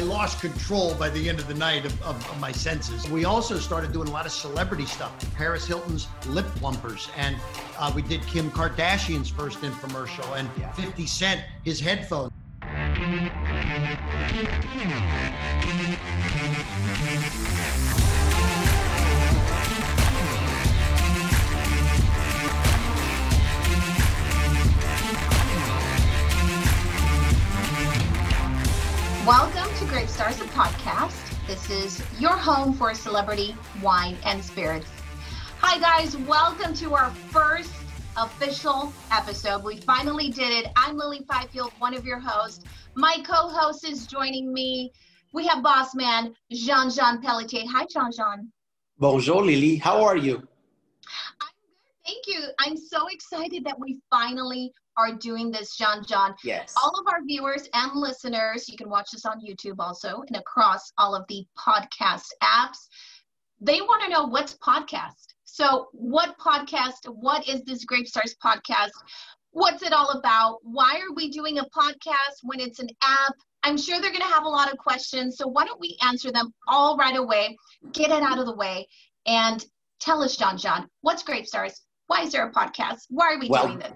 I lost control by the end of the night of, of, of, my senses. We also started doing a lot of celebrity stuff. Paris Hilton's lip plumpers, and uh, we did Kim Kardashian's first infomercial, and 50 Cent his headphones. Welcome to Grape Stars, the podcast. This is your home for celebrity wine and spirits. Hi, guys. Welcome to our first official episode. We finally did it. I'm Lily Fifield, one of your hosts. My co host is joining me. We have boss man Jean Jean Pelletier. Hi, Jean Jean. Bonjour, Lily. How are you? I'm good. Thank you. I'm so excited that we finally are doing this, John John. Yes. All of our viewers and listeners, you can watch this on YouTube also and across all of the podcast apps. They want to know what's podcast. So, what podcast? What is this Grape Stars podcast? What's it all about? Why are we doing a podcast when it's an app? I'm sure they're going to have a lot of questions. So, why don't we answer them all right away? Get it out of the way and tell us, John John, what's Grape Stars? Why is there a podcast? Why are we well, doing this?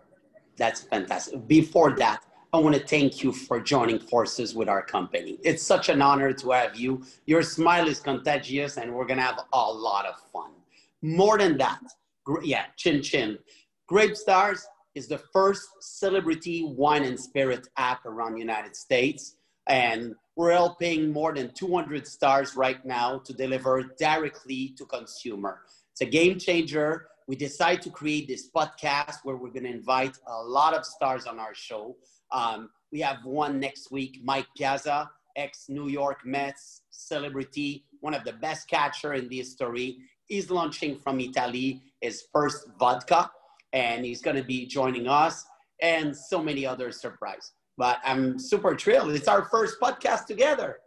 That's fantastic. Before that, I want to thank you for joining forces with our company. It's such an honor to have you. Your smile is contagious, and we're going to have a lot of fun. More than that, yeah, chin chin. Grape Stars is the first celebrity wine and spirit app around the United States. And we're helping more than 200 stars right now to deliver directly to consumer. It's a game changer we decided to create this podcast where we're going to invite a lot of stars on our show. Um, we have one next week, Mike Piazza, ex New York Mets celebrity, one of the best catcher in the history. He's launching from Italy his first vodka, and he's going to be joining us, and so many other surprises. But I'm super thrilled. It's our first podcast together.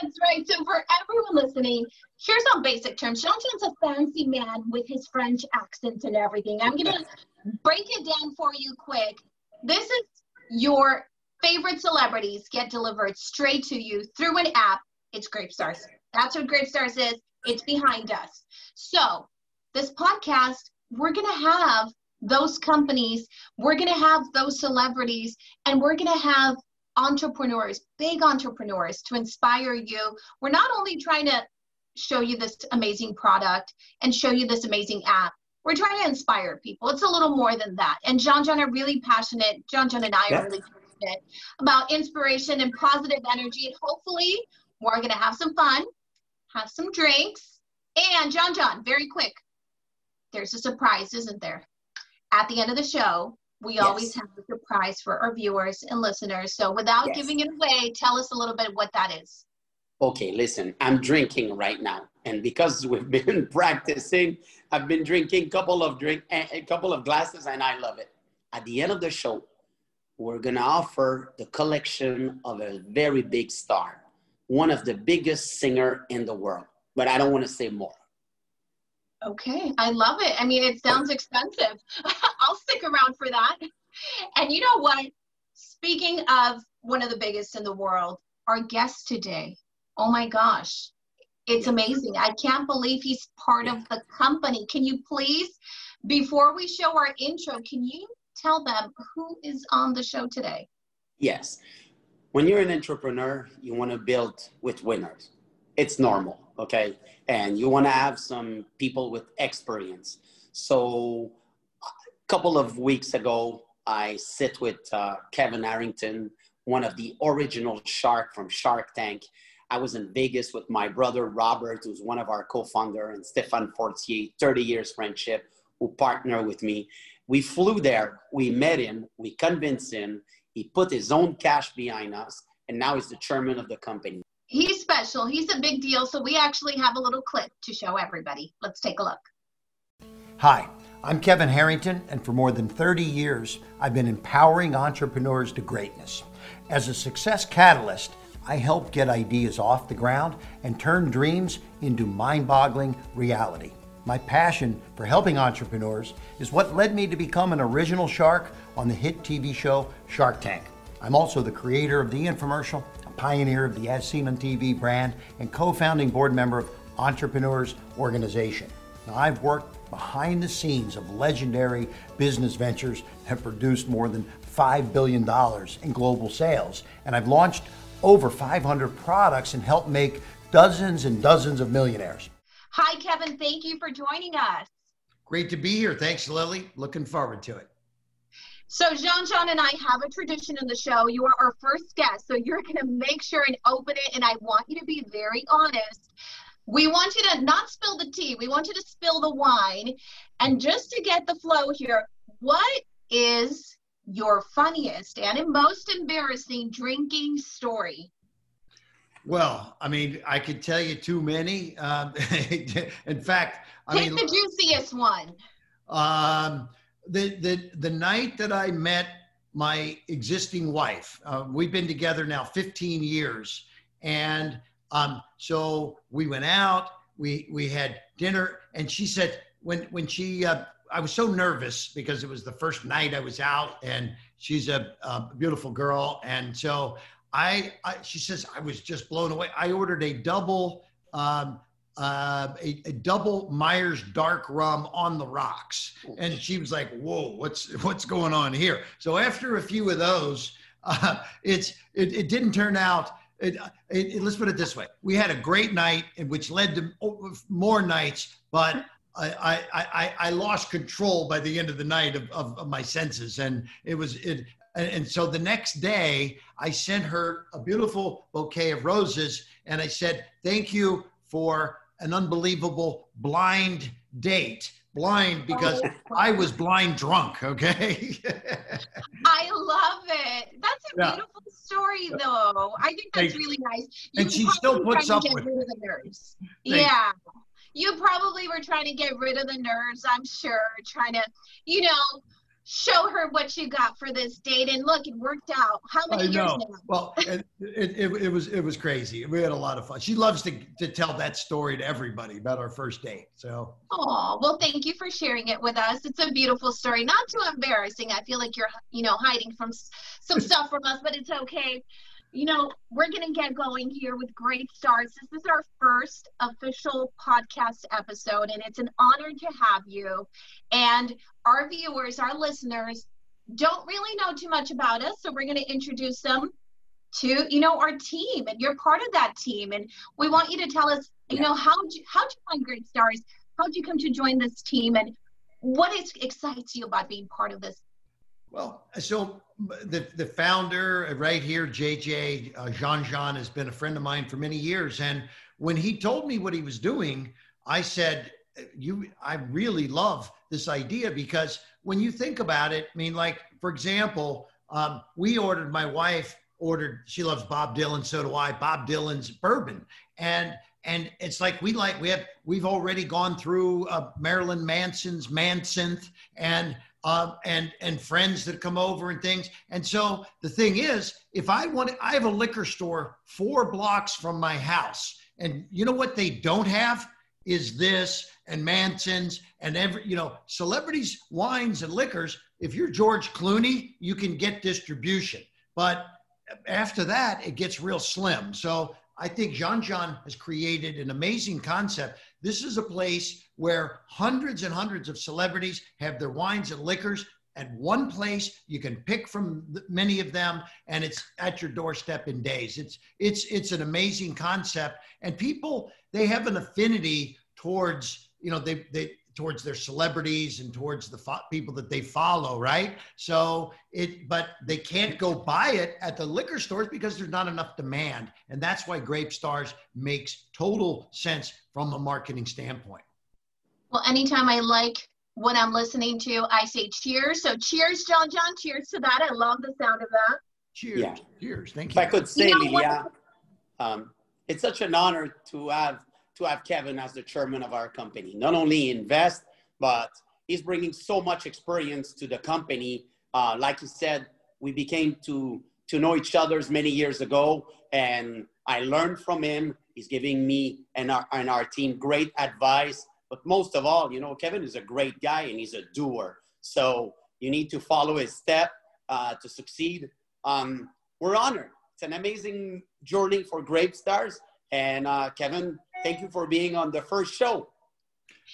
That's right. So for everyone listening, here's some basic terms. Jean Jean's a fancy man with his French accent and everything. I'm gonna break it down for you quick. This is your favorite celebrities get delivered straight to you through an app. It's Grape Stars. That's what Grape Stars is. It's behind us. So this podcast, we're gonna have those companies, we're gonna have those celebrities, and we're gonna have entrepreneurs, big entrepreneurs to inspire you. We're not only trying to show you this amazing product and show you this amazing app. We're trying to inspire people. It's a little more than that. And John John are really passionate. John John and I yeah. are really passionate about inspiration and positive energy. Hopefully, we're going to have some fun, have some drinks. And John John, very quick, there's a surprise, isn't there? At the end of the show, we yes. always have a surprise for our viewers and listeners. So without yes. giving it away, tell us a little bit what that is. Okay, listen, I'm drinking right now. And because we've been practicing, I've been drinking a couple of drink a couple of glasses and I love it. At the end of the show, we're gonna offer the collection of a very big star, one of the biggest singer in the world. But I don't want to say more. Okay, I love it. I mean, it sounds expensive. Stick around for that. And you know what? Speaking of one of the biggest in the world, our guest today, oh my gosh, it's amazing. I can't believe he's part of the company. Can you please, before we show our intro, can you tell them who is on the show today? Yes. When you're an entrepreneur, you want to build with winners. It's normal okay? And you want to have some people with experience. So couple of weeks ago, I sit with uh, Kevin Arrington, one of the original shark from Shark Tank. I was in Vegas with my brother Robert, who's one of our co-founder, and Stefan Fortier, 30 years friendship, who partner with me. We flew there, we met him, we convinced him, he put his own cash behind us, and now he's the chairman of the company he's special. He's a big deal. So we actually have a little clip to show everybody. Let's take a look. Hi, I'm Kevin Harrington, and for more than 30 years, I've been empowering entrepreneurs to greatness. As a success catalyst, I help get ideas off the ground and turn dreams into mind boggling reality. My passion for helping entrepreneurs is what led me to become an original shark on the hit TV show Shark Tank. I'm also the creator of the infomercial a pioneer of the As Seen on TV brand and co founding board member of Entrepreneurs Organization. Now, I've worked behind the scenes of legendary business ventures that produced more than $5 billion in global sales, and I've launched over 500 products and helped make dozens and dozens of millionaires. Hi, Kevin. Thank you for joining us. Great to be here. Thanks, Lily. Looking forward to it. So Jean Jean and I have a tradition in the show. You are our first guest, so you're going to make sure and open it. And I want you to be very honest. We want you to not spill the tea. We want you to spill the wine. And just to get the flow here, what is your funniest and most embarrassing drinking story? Well, I mean, I could tell you too many. Um, in fact, I Take mean, the juiciest one. Um, the the the night that I met my existing wife, uh, we've been together now 15 years, and um, so we went out, we we had dinner, and she said when when she uh, I was so nervous because it was the first night I was out, and she's a, a beautiful girl, and so I, I, she says I was just blown away. I ordered a double um, uh, a, a, double Myers dark rum on the rocks, and she was like, "Whoa, what's what's going on here?" So after a few of those, uh, it's it, it didn't turn out. It, it, let's put it this way: we had a great night, which led to more nights, but I, I, I, I lost control by the end of the night of, of, of my senses, and it was it. And, and so the next day, I sent her a beautiful bouquet of roses, and I said, "Thank you for an unbelievable blind date." Blind because oh. I was blind drunk. Okay. I love it. That's a yeah. beautiful. I think that's really nice. You and she still puts up with the nerves. Yeah. You probably were trying to get rid of the nerves, I'm sure, trying to, you know, show her what you got for this date. And look it worked out. How many I years now? Well it, it, it, it, was it was crazy. We had a lot of fun. She loves to, to tell that story to everybody about our first date so. Oh well thank you for sharing it with us. It's a beautiful story. Not too embarrassing. I feel like you're you know hiding from some stuff from us but it's okay you know, we're going to get going here with Grape Stars. This is our first official podcast episode, and it's an honor to have you. And our viewers, our listeners, don't really know too much about us, so we're going to introduce them to you know our team, and you're part of that team. And we want you to tell us, you know, how you how you find Grape Stars? How did you come to join this team, and what is, excites you about being part of this well, so the the founder right here, JJ uh, Jean Jean, has been a friend of mine for many years, and when he told me what he was doing, I said, "You, I really love this idea because when you think about it, I mean, like for example, um, we ordered. My wife ordered. She loves Bob Dylan, so do I. Bob Dylan's bourbon, and and it's like we like we have we've already gone through uh, Marilyn Manson's Mansinthe and um, and and friends that come over and things. And so the thing is, if I want, I have a liquor store four blocks from my house, and you know what they don't have is this and Manson's and every you know celebrities, wines and liquors. If you're George Clooney, you can get distribution, but after that, it gets real slim. So I think Jean Jean has created an amazing concept. This is a place where hundreds and hundreds of celebrities have their wines and liquors at one place. You can pick from many of them, and it's at your doorstep in days. It's it's it's an amazing concept, and people they have an affinity towards you know they they towards their celebrities and towards the fo- people that they follow, right? So it, but they can't go buy it at the liquor stores because there's not enough demand, and that's why Grape Stars makes total sense from a marketing standpoint. Well, anytime I like what I'm listening to, I say cheers. So cheers, John John. Cheers to that. I love the sound of that. Cheers. Yeah. Cheers. Thank you. If I could say, you know Lilia, um, it's such an honor to have to have Kevin as the chairman of our company. Not only invest, but he's bringing so much experience to the company. Uh, like you said, we became to to know each other's many years ago, and I learned from him. He's giving me and our, and our team great advice. But most of all, you know, Kevin is a great guy and he's a doer. So you need to follow his step uh, to succeed. Um, we're honored it's an amazing journey for Grape Stars. And uh, Kevin, thank you for being on the first show.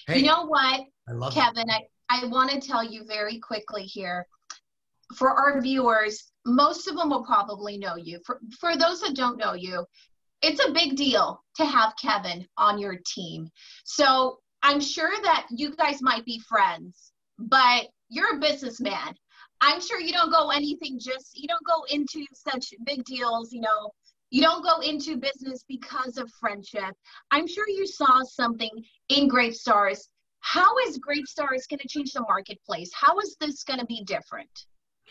Hey, you know what, I Kevin, I, I want to tell you very quickly here. For our viewers, most of them will probably know you. For, for those that don't know you, it's a big deal to have Kevin on your team. So I'm sure that you guys might be friends, but you're a businessman. I'm sure you don't go anything just, you don't go into such big deals, you know, you don't go into business because of friendship. I'm sure you saw something in Grape Stars. How is Grape Stars going to change the marketplace? How is this going to be different?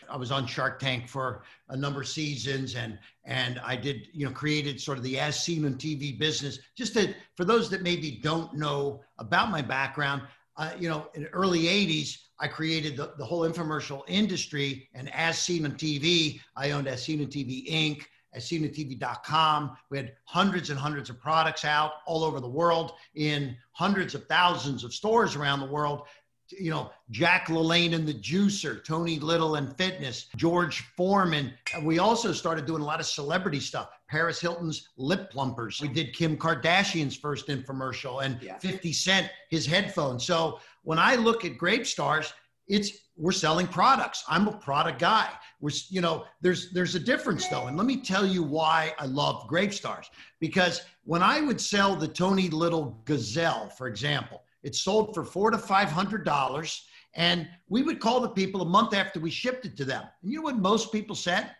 I was on Shark Tank for a number of seasons, and and I did you know created sort of the as seen on TV business. Just to, for those that maybe don't know about my background, uh, you know, in the early '80s, I created the, the whole infomercial industry, and as seen on TV, I owned as seen on TV Inc. As seen on TV.com. We had hundreds and hundreds of products out all over the world in hundreds of thousands of stores around the world you know, Jack LaLanne and the Juicer, Tony Little and Fitness, George Foreman. We also started doing a lot of celebrity stuff. Paris Hilton's lip plumpers. We did Kim Kardashian's first infomercial and yeah. 50 Cent his headphones. So when I look at Grape Stars, it's we're selling products. I'm a product guy. We're you know there's there's a difference though, and let me tell you why I love Grape Stars because when I would sell the Tony Little Gazelle, for example, it sold for four to five hundred dollars, and we would call the people a month after we shipped it to them. And you know what most people said?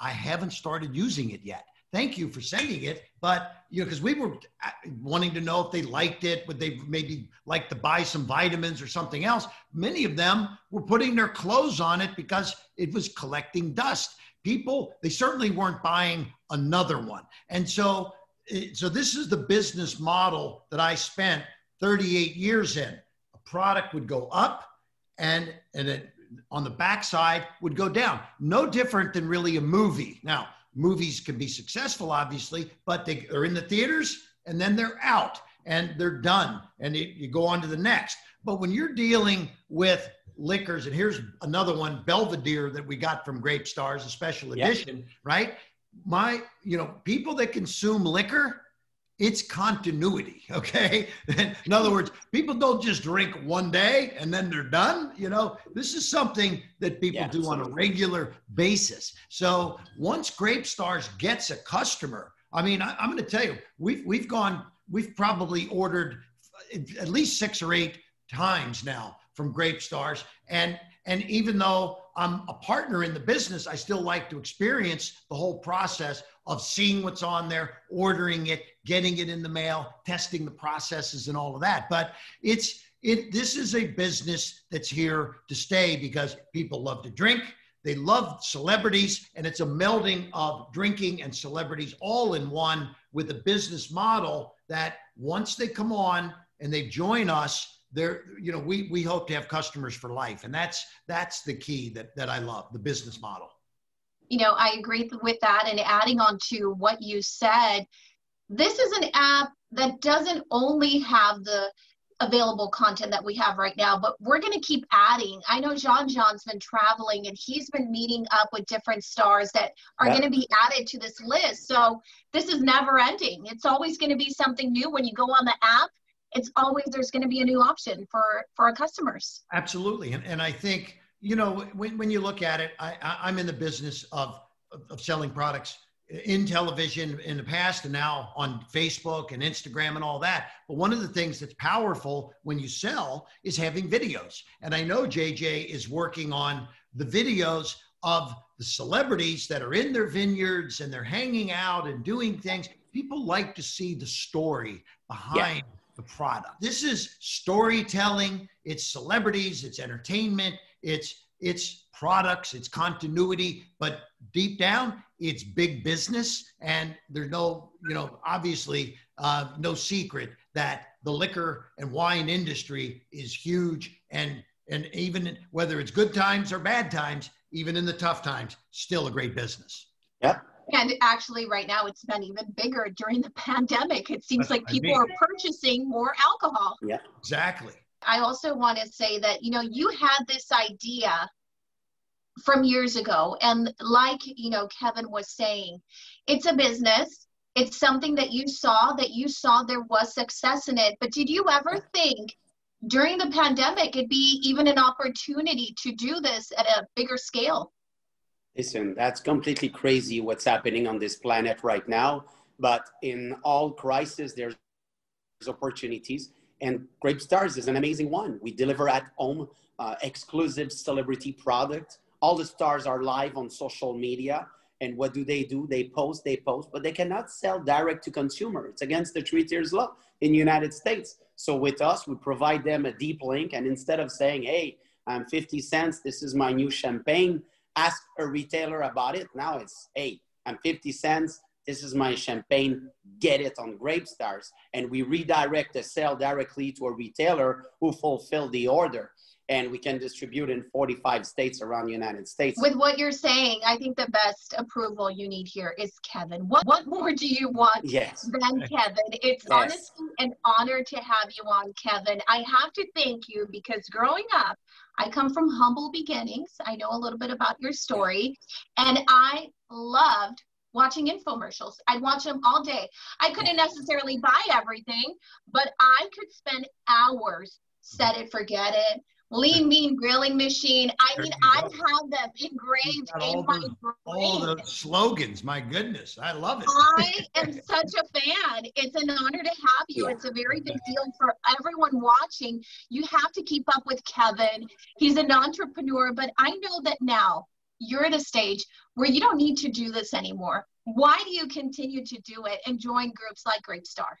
I haven't started using it yet. Thank you for sending it, but you know, because we were uh, wanting to know if they liked it, would they maybe like to buy some vitamins or something else? Many of them were putting their clothes on it because it was collecting dust. People, they certainly weren't buying another one, and so eh, so this is the business model that I spent 38 years in. A product would go up and, and it, on the backside would go down. No different than really a movie. Now, movies can be successful, obviously, but they are in the theaters and then they're out and they're done and it, you go on to the next. But when you're dealing with liquors, and here's another one, Belvedere, that we got from Grape Stars, a special edition, yep. right? My, you know, people that consume liquor, it's continuity okay? In other words people don't just drink one day and then they're done you know? This is something that people yeah, do on a regular basis. So once grape stars gets a customer i mean I, i'm going to tell you we've we've gone we've probably ordered at least six or eight times now from grape stars. And and even though I'm a partner in the business, I still like to experience the whole process of seeing what's on there, ordering it, getting it in the mail, testing the processes and all of that. But it's it this is a business that's here to stay because people love to drink, they love celebrities, and it's a melding of drinking and celebrities all in one with a business model that once they come on and they join us, they're you know we we hope to have customers for life and that's that's the key that that i love the business model you know i agree with that and adding on to what you said this is an app that doesn't only have the available content that we have right now, but we're going to keep adding. I know Jean Jean's been traveling and he's been meeting up with different stars that are yeah. going to be added to this list. So this is never ending. It's always going to be something new when you go on the app it's always there's going to be a new option for for our customers absolutely and, and i think you know when, when you look at it I, I i'm in the business of of selling products in television in the past and now on Facebook and Instagram and all that. But one of the things that's powerful when you sell is having videos. And I know JJ is working on the videos of the celebrities that are in their vineyards and they're hanging out and doing things. People like to see the story behind yeah the product. This is storytelling, it's celebrities, it's entertainment, it's it's products, it's continuity, but deep down, it's big business. And there's no, you know, obviously uh, no secret that the liquor and wine industry is huge. And and even whether it's good times or bad times, even in the tough times, still a great business. Yep. And actually, right now, it's been even bigger during the pandemic. It seems like people are purchasing more alcohol. Yeah, exactly. I also want to say that, you know, you had this idea from years ago. And like, you know, Kevin was saying, it's a business. It's something that you saw, that you saw there was success in it. But did you ever think during the pandemic it'd be even an opportunity to do this at a bigger scale? Listen, that's completely crazy what's happening on this planet right now. But in all crises, there's opportunities. And Grape Stars is an amazing one. We deliver at home uh, exclusive celebrity product. All the stars are live on social media. And what do they do? They post, they post, but they cannot sell direct to consumer. It's against the three tiers law in the United States. So with us, we provide them a deep link. And instead of saying, hey, I'm 50 cents, this is my new champagne, ask a retailer about it. Now it's, hey, I'm 50 cents. This is my champagne. Get it on Grape Stars. And we redirect the sale directly to a retailer who fulfill the order. And we can distribute in 45 states around the United States. With what you're saying, I think the best approval you need here is Kevin. What, what more do you want yes. than Kevin? It's yes. honestly an honor to have you on, Kevin. I have to thank you because growing up, I come from humble beginnings. I know a little bit about your story, and I loved watching infomercials. I'd watch them all day. I couldn't necessarily buy everything, but I could spend hours set it, forget it. Lean Mean Grilling Machine. I mean, I have them engraved in my brain. All the slogans, my goodness, I love it. I am such a fan. It's an honor to have you. It's a very big deal for everyone watching. You have to keep up with Kevin. He's an entrepreneur, but I know that now you're at a stage where you don't need to do this anymore. Why do you continue to do it and join groups like Grape Star?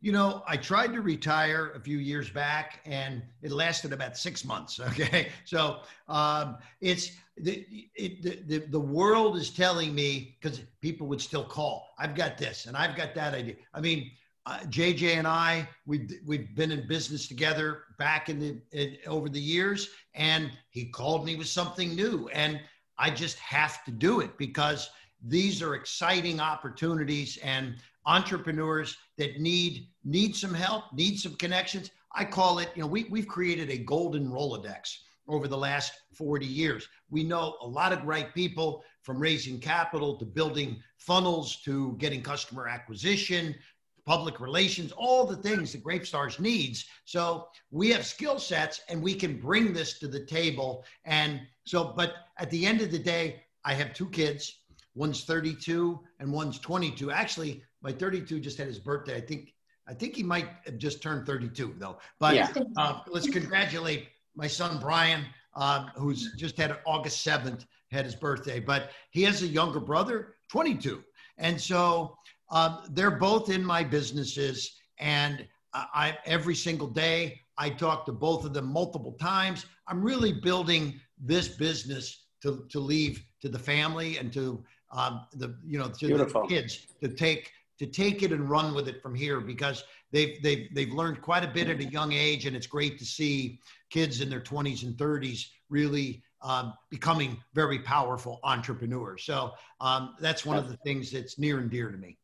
You know, I tried to retire a few years back and it lasted about six months. Okay. So um, it's the, it, the, the world is telling me because people would still call, I've got this and I've got that idea. I mean, uh, JJ and I, we've, we've been in business together back in the, in, over the years and he called me with something new and I just have to do it because these are exciting opportunities and entrepreneurs that need need some help, need some connections. I call it, you know, we, we've created a golden Rolodex over the last 40 years. We know a lot of great people from raising capital to building funnels to getting customer acquisition, public relations, all the things that Grape Stars needs. So we have skill sets and we can bring this to the table. And so, but at the end of the day, I have two kids. One's 32 and one's 22. Actually, my 32 just had his birthday. I think I think he might have just turned 32 though. But yeah. uh, let's congratulate my son Brian, uh, who's just had August 7th had his birthday. But he has a younger brother, 22, and so um, they're both in my businesses, and I every single day I talk to both of them multiple times. I'm really building this business to to leave to the family and to um, the you know to Beautiful. the kids to take to take it and run with it from here because they've they've they've learned quite a bit at a young age and it's great to see kids in their 20s and 30s really um, becoming very powerful entrepreneurs so um, that's one of the things that's near and dear to me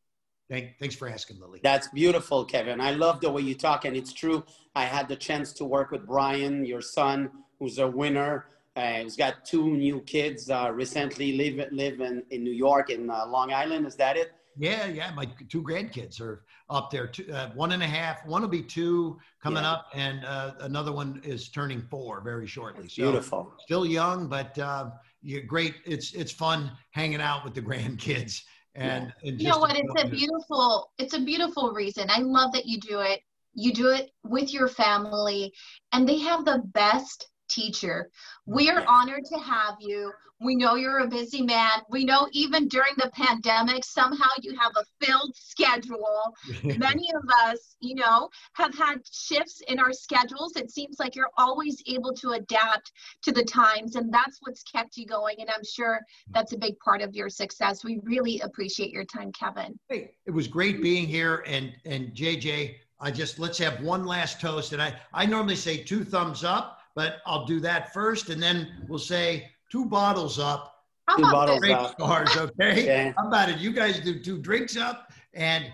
Thank, thanks for asking, Lily. That's beautiful, Kevin. I love the way you talk, and it's true. I had the chance to work with Brian, your son, who's a winner. Uh, he's got two new kids. Uh, recently, live live in, in New York, in uh, Long Island. Is that it? Yeah, yeah. My two grandkids are up there. Two, uh, one and a half. One will be two coming yeah. up, and uh, another one is turning four very shortly. So Beautiful. Still young, but uh, you're great. It's it's fun hanging out with the grandkids. And, yeah. and you know what? It's a beautiful. It's a beautiful reason. I love that you do it. You do it with your family, and they have the best teacher. Mm-hmm. We are honored to have you. We know you're a busy man. We know even during the pandemic, somehow you have a filled schedule. Many of us, you know, have had shifts in our schedules. It seems like you're always able to adapt to the times, and that's what's kept you going. And I'm sure that's a big part of your success. We really appreciate your time, Kevin. Hey, it was great being here. And and JJ, I just let's have one last toast. And I I normally say two thumbs up but I'll do that first, and then we'll say two bottles up. Two bottles up. Stars, okay? okay? How about it? You guys do two drinks up, and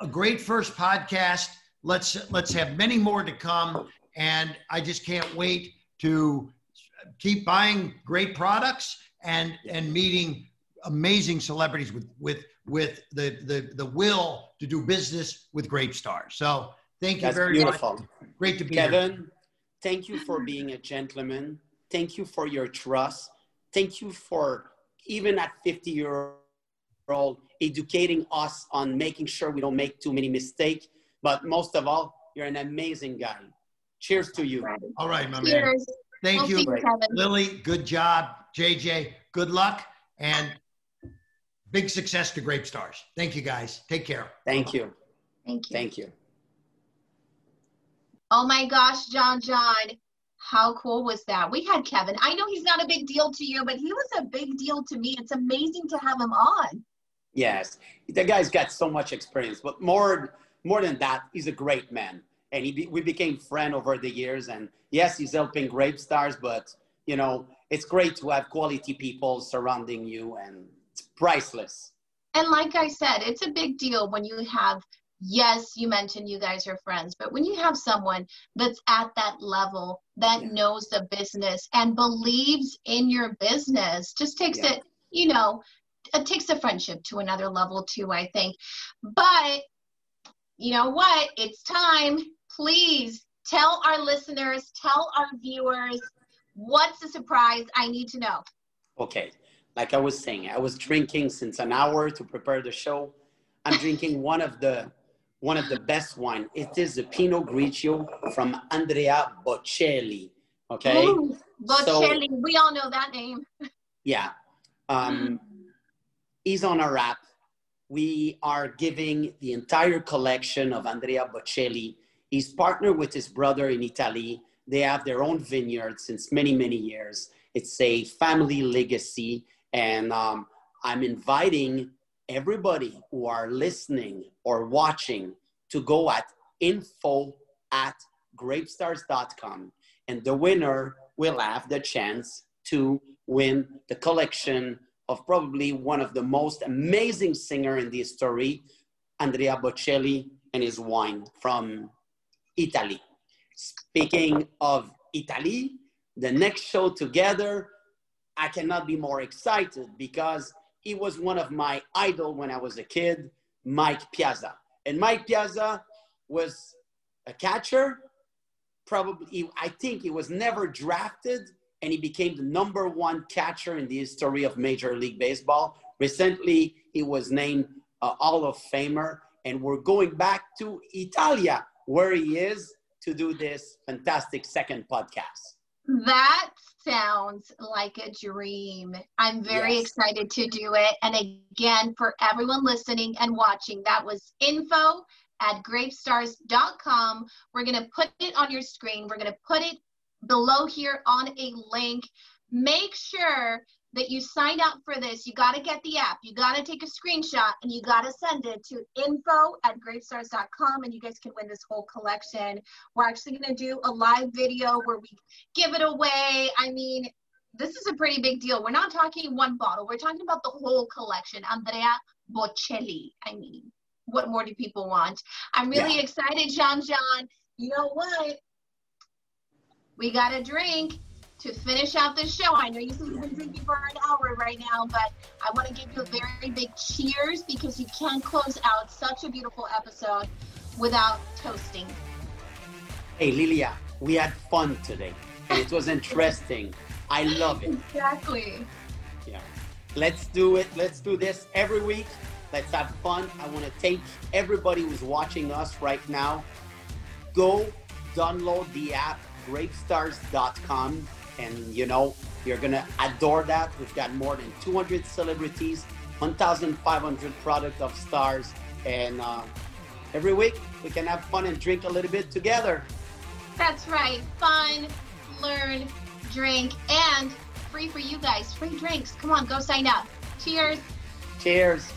a great first podcast. Let's let's have many more to come, and I just can't wait to keep buying great products and and meeting amazing celebrities with with with the the the will to do business with Grape Stars. So thank you very much. That's very beautiful. much. Great to be here. Kevin, thank you for being a gentleman. Thank you for your trust. Thank you for even at 50 year old educating us on making sure we don't make too many mistakes. But most of all, you're an amazing guy. Cheers to you. All right, my man. Cheers. Thank We'll you, see you, Kevin. Lily. Good job, JJ. Good luck and big success to Grape Stars. Thank you, guys. Take care. Thank you. Thank you. Thank you. Oh my gosh, John John. How cool was that? We had Kevin. I know he's not a big deal to you, but he was a big deal to me. It's amazing to have him on. Yes, the guy's got so much experience, but more more than that, he's a great man, and he be, we became friends over the years. And yes, he's helping Grape Stars, but you know it's great to have quality people surrounding you, and it's priceless. And like I said, it's a big deal when you have, yes, you mentioned you guys are friends, but when you have someone that's at that level that Yeah. knows the business and believes in your business, just takes Yeah. it, you know, it takes the friendship to another level too, I think. But you know what? It's time. Please tell our listeners, tell our viewers, what's the surprise I need to know. Okay, like I was saying, I was drinking since an hour to prepare the show. I'm drinking one of the one of the best wine. It is the Pinot Grigio from Andrea Bocelli. Okay. Ooh, Bocelli, we all know that name. Yeah. Um, he's on our app. We are giving the entire collection of Andrea Bocelli. He's partnered with his brother in Italy. They have their own vineyard since many, many years. It's a family legacy. And um, I'm inviting everybody who are listening or watching to go at info at grapestars.com. And the winner will have the chance to win the collection of probably one of the most amazing singer in the history, Andrea Bocelli and his wine from Italy. Speaking of Italy, the next show together, I cannot be more excited because he was one of my idol when I was a kid, Mike Piazza. And Mike Piazza was a catcher. Probably, I think he was never drafted, and he became the number one catcher in the history of Major League Baseball. Recently, he was named a Hall of Famer, and we're going back to Italia, where he is, to do this fantastic second podcast. That sounds like a dream. I'm very Yes. excited to do it. And again, for everyone listening and watching, that was info at grapestars.com. We're going to put it on your screen. We're going to put it below here on a link. Make sure that you sign up for this. You got to get the app. You got to take a screenshot and you got to send it to info at grapestars.com and you guys can win this whole collection. We're actually going to do a live video where we give it away. I mean, this is a pretty big deal. We're not talking one bottle. We're talking about the whole collection. Andrea Bocelli. I mean, what more do people want? I'm really Yeah. excited, John John. You know what? We got a drink to finish out the show. I know you've been drinking for an hour right now, but I want to give you a very big cheers because you can't close out such a beautiful episode without toasting. Hey, Lilia, we had fun today, and it was interesting. I love it. Exactly. Yeah. Let's do it. Let's do this every week. Let's have fun. I want to thank everybody who's watching us right now. Go download the app grapestars.com and you know you're gonna adore that. We've got more than 200 celebrities, 1,500 product of stars, and uh, every week we can have fun and drink a little bit together. That's right. Fun, learn, drink, and free for you guys. Free drinks. Come on, go sign up. Cheers. Cheers.